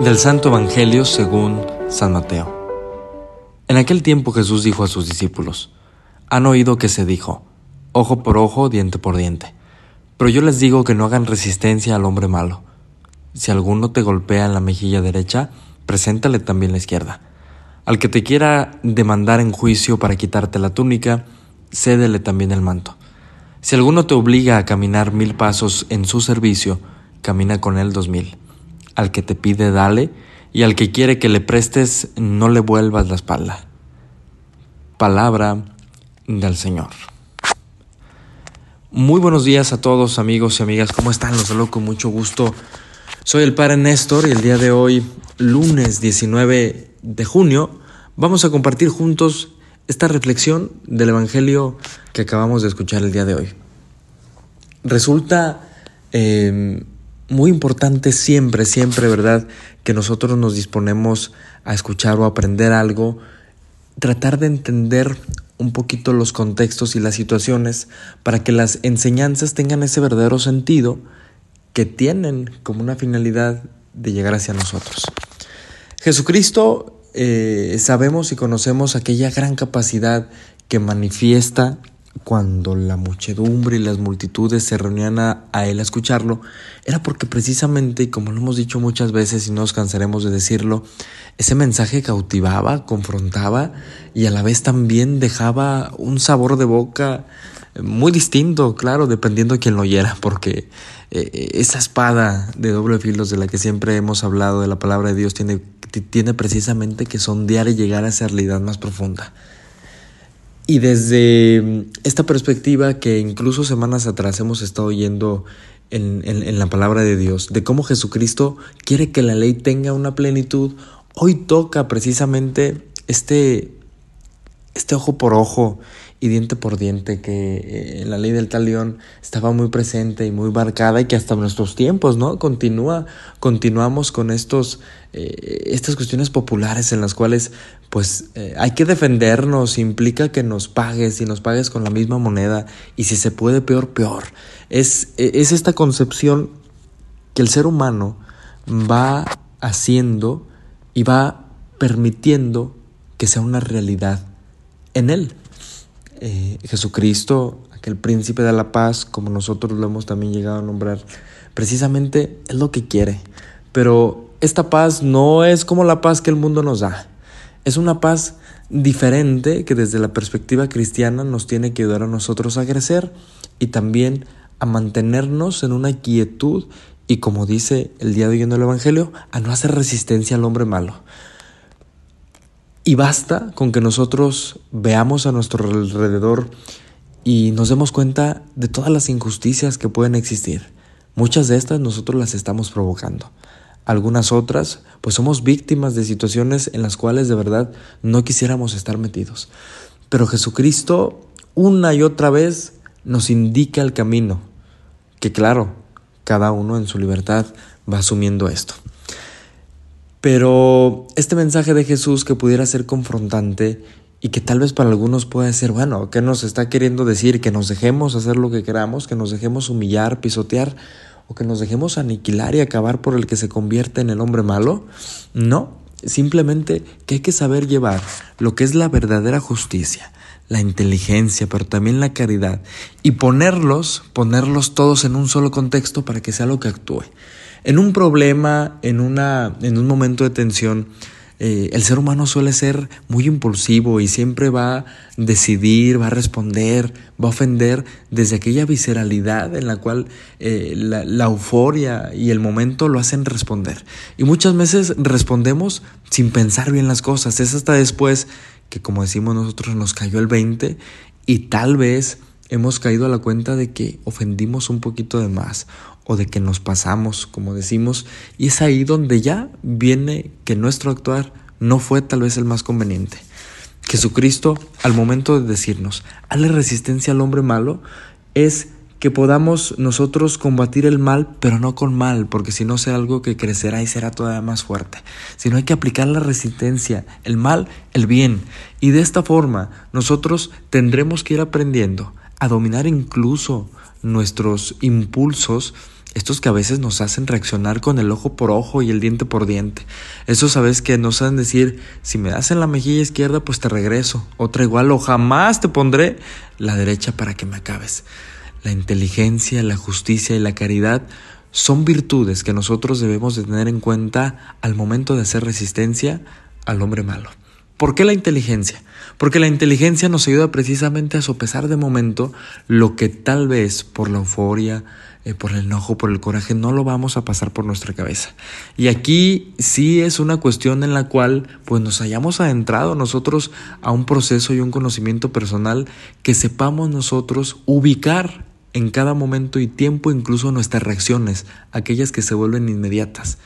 Del Santo Evangelio según San Mateo. En aquel tiempo Jesús dijo a sus discípulos, han oído que se dijo, ojo por ojo, diente por diente. Pero yo les digo que no hagan resistencia al hombre malo. Si alguno te golpea en la mejilla derecha, preséntale también la izquierda. Al que te quiera demandar en juicio para quitarte la túnica, cédele también el manto. Si alguno te obliga a caminar mil pasos en su servicio, camina con él dos mil. Al que te pide, dale, y al que quiere que le prestes, no le vuelvas la espalda. Palabra del Señor. Muy buenos días a todos amigos y amigas, ¿cómo están? Los saludo con mucho gusto. Soy el Padre Néstor y el día de hoy, lunes 19 de junio, vamos a compartir juntos esta reflexión del Evangelio que acabamos de escuchar el día de hoy. Resulta eh, muy importante siempre, siempre, ¿verdad? Que nosotros nos disponemos a escuchar o aprender algo, tratar de entender un poquito los contextos y las situaciones para que las enseñanzas tengan ese verdadero sentido que tienen como una finalidad de llegar hacia nosotros. Jesucristo eh, sabemos y conocemos aquella gran capacidad que manifiesta cuando la muchedumbre y las multitudes se reunían a, él a escucharlo, era porque precisamente, y como lo hemos dicho muchas veces y no nos cansaremos de decirlo, ese mensaje cautivaba, confrontaba y a la vez también dejaba un sabor de boca muy distinto, claro, dependiendo de quien lo oyera, porque eh, esa espada de doble filo de la que siempre hemos hablado de la palabra de Dios tiene, tiene precisamente que sondear y llegar a esa realidad más profunda. Y desde mm, esta perspectiva que incluso semanas atrás hemos estado oyendo en, en, la palabra de Dios, de cómo Jesucristo quiere que la ley tenga una plenitud, hoy toca precisamente este, este ojo por ojo y diente por diente que eh, la ley del talión estaba muy presente y muy marcada y que hasta nuestros tiempos, ¿no? Continúa, continuamos con estos, eh, estas cuestiones populares en las cuales pues eh, hay que defendernos, implica que nos pagues y nos pagues con la misma moneda y si se puede peor, peor. Es, es esta concepción que el ser humano va haciendo y va permitiendo que sea una realidad en él. Eh, Jesucristo, aquel príncipe de la paz, como nosotros lo hemos también llegado a nombrar, precisamente es lo que quiere. Pero esta paz no es como la paz que el mundo nos da. Es una paz diferente que desde la perspectiva cristiana nos tiene que ayudar a nosotros a crecer y también a mantenernos en una quietud y como dice el día de hoy en el Evangelio, a no hacer resistencia al hombre malo. Y basta con que nosotros veamos a nuestro alrededor y nos demos cuenta de todas las injusticias que pueden existir. Muchas de estas nosotros las estamos provocando. Algunas otras, pues somos víctimas de situaciones en las cuales de verdad no quisiéramos estar metidos. Pero Jesucristo una y otra vez nos indica el camino, que claro, cada uno en su libertad va asumiendo esto. Pero este mensaje de Jesús que pudiera ser confrontante y que tal vez para algunos pueda ser, bueno, ¿qué nos está queriendo decir? Que nos dejemos hacer lo que queramos, que nos dejemos humillar, pisotear o que nos dejemos aniquilar y acabar por el que se convierte en el hombre malo. No, simplemente que hay que saber llevar lo que es la verdadera justicia, la inteligencia, pero también la caridad y ponerlos, ponerlos todos en un solo contexto para que sea lo que actúe. En un problema, en, una, en un momento de tensión, eh, el ser humano suele ser muy impulsivo y siempre va a decidir, va a responder, va a ofender desde aquella visceralidad en la cual eh, la, la, euforia y el momento lo hacen responder. Y muchas veces respondemos sin pensar bien las cosas. Es hasta después que, como decimos nosotros, nos cayó el 20 y tal vez hemos caído a la cuenta de que ofendimos un poquito de más o de que nos pasamos, como decimos, y es ahí donde ya viene que nuestro actuar no fue tal vez el más conveniente. Jesucristo, al momento de decirnos, hazle resistencia al hombre malo, es que podamos nosotros combatir el mal, pero no con mal, porque si no será algo que crecerá y será todavía más fuerte. Sino hay que aplicar la resistencia, el mal, el bien. Y de esta forma nosotros tendremos que ir aprendiendo a dominar incluso nuestros impulsos, estos que a veces nos hacen reaccionar con el ojo por ojo y el diente por diente. Esos sabes que nos hacen decir, si me das en la mejilla izquierda, pues te regreso. Otra igual o jamás te pondré la derecha para que me acabes. La inteligencia, la justicia y la caridad son virtudes que nosotros debemos de tener en cuenta al momento de hacer resistencia al hombre malo. ¿Por qué la inteligencia? Porque la inteligencia nos ayuda precisamente a sopesar de momento lo que tal vez por la euforia, eh, por el enojo, por el coraje, no lo vamos a pasar por nuestra cabeza. Y aquí sí es una cuestión en la cual pues nos hayamos adentrado nosotros a un proceso y un conocimiento personal que sepamos nosotros ubicar en cada momento y tiempo incluso nuestras reacciones, aquellas que se vuelven inmediatas.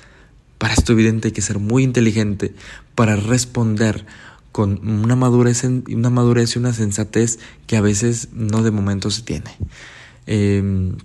Para esto evidente hay que ser muy inteligente para responder con una madurez, una madurez y una sensatez que a veces no de momento se tiene. Em,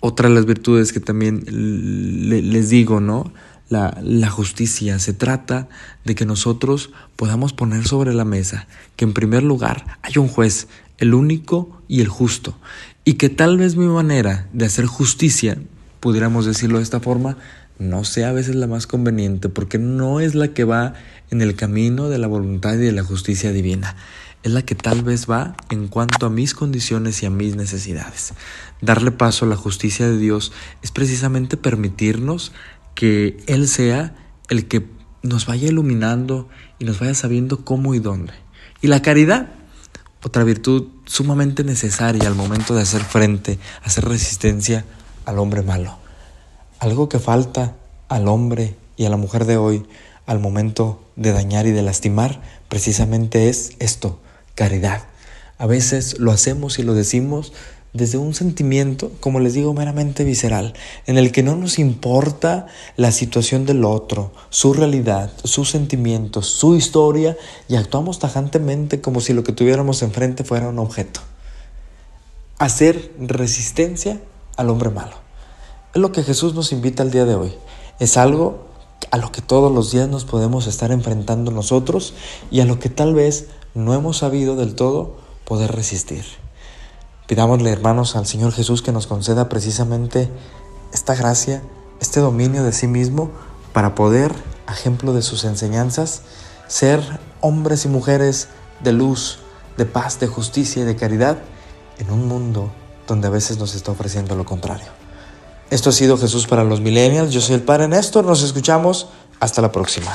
otra de las virtudes que también les digo, ¿no? La, la, justicia. Se trata de que nosotros podamos poner sobre la mesa que en primer lugar hay un juez, el único y el justo, y que tal vez mi manera de hacer justicia, pudiéramos decirlo de esta forma, no sea a veces la más conveniente, porque no es la que va en el camino de la voluntad y de la justicia divina. Es la que tal vez va en cuanto a mis condiciones y a mis necesidades. Darle paso a la justicia de Dios es precisamente permitirnos que Él sea el que nos vaya iluminando y nos vaya sabiendo cómo y dónde. Y la caridad, otra virtud sumamente necesaria al momento de hacer frente, hacer resistencia al hombre malo. Algo que falta al hombre y a la mujer de hoy al momento de dañar y de lastimar precisamente es esto, caridad. A veces lo hacemos y lo decimos desde un sentimiento, como les digo, meramente visceral, en el que no nos importa la situación del otro, su realidad, sus sentimientos, su historia, y actuamos tajantemente como si lo que tuviéramos enfrente fuera un objeto. Hacer resistencia al hombre malo. Es lo que Jesús nos invita el día de hoy. Es algo a lo que todos los días nos podemos estar enfrentando nosotros y a lo que tal vez no hemos sabido del todo poder resistir. Pidámosle, hermanos, al Señor Jesús que nos conceda precisamente esta gracia, este dominio de sí mismo, para poder, a ejemplo de sus enseñanzas, ser hombres y mujeres de luz, de paz, de justicia y de caridad en un mundo donde a veces nos está ofreciendo lo contrario. Esto ha sido Jesús para los millennials. Yo soy el Padre Néstor. Nos escuchamos. Hasta la próxima.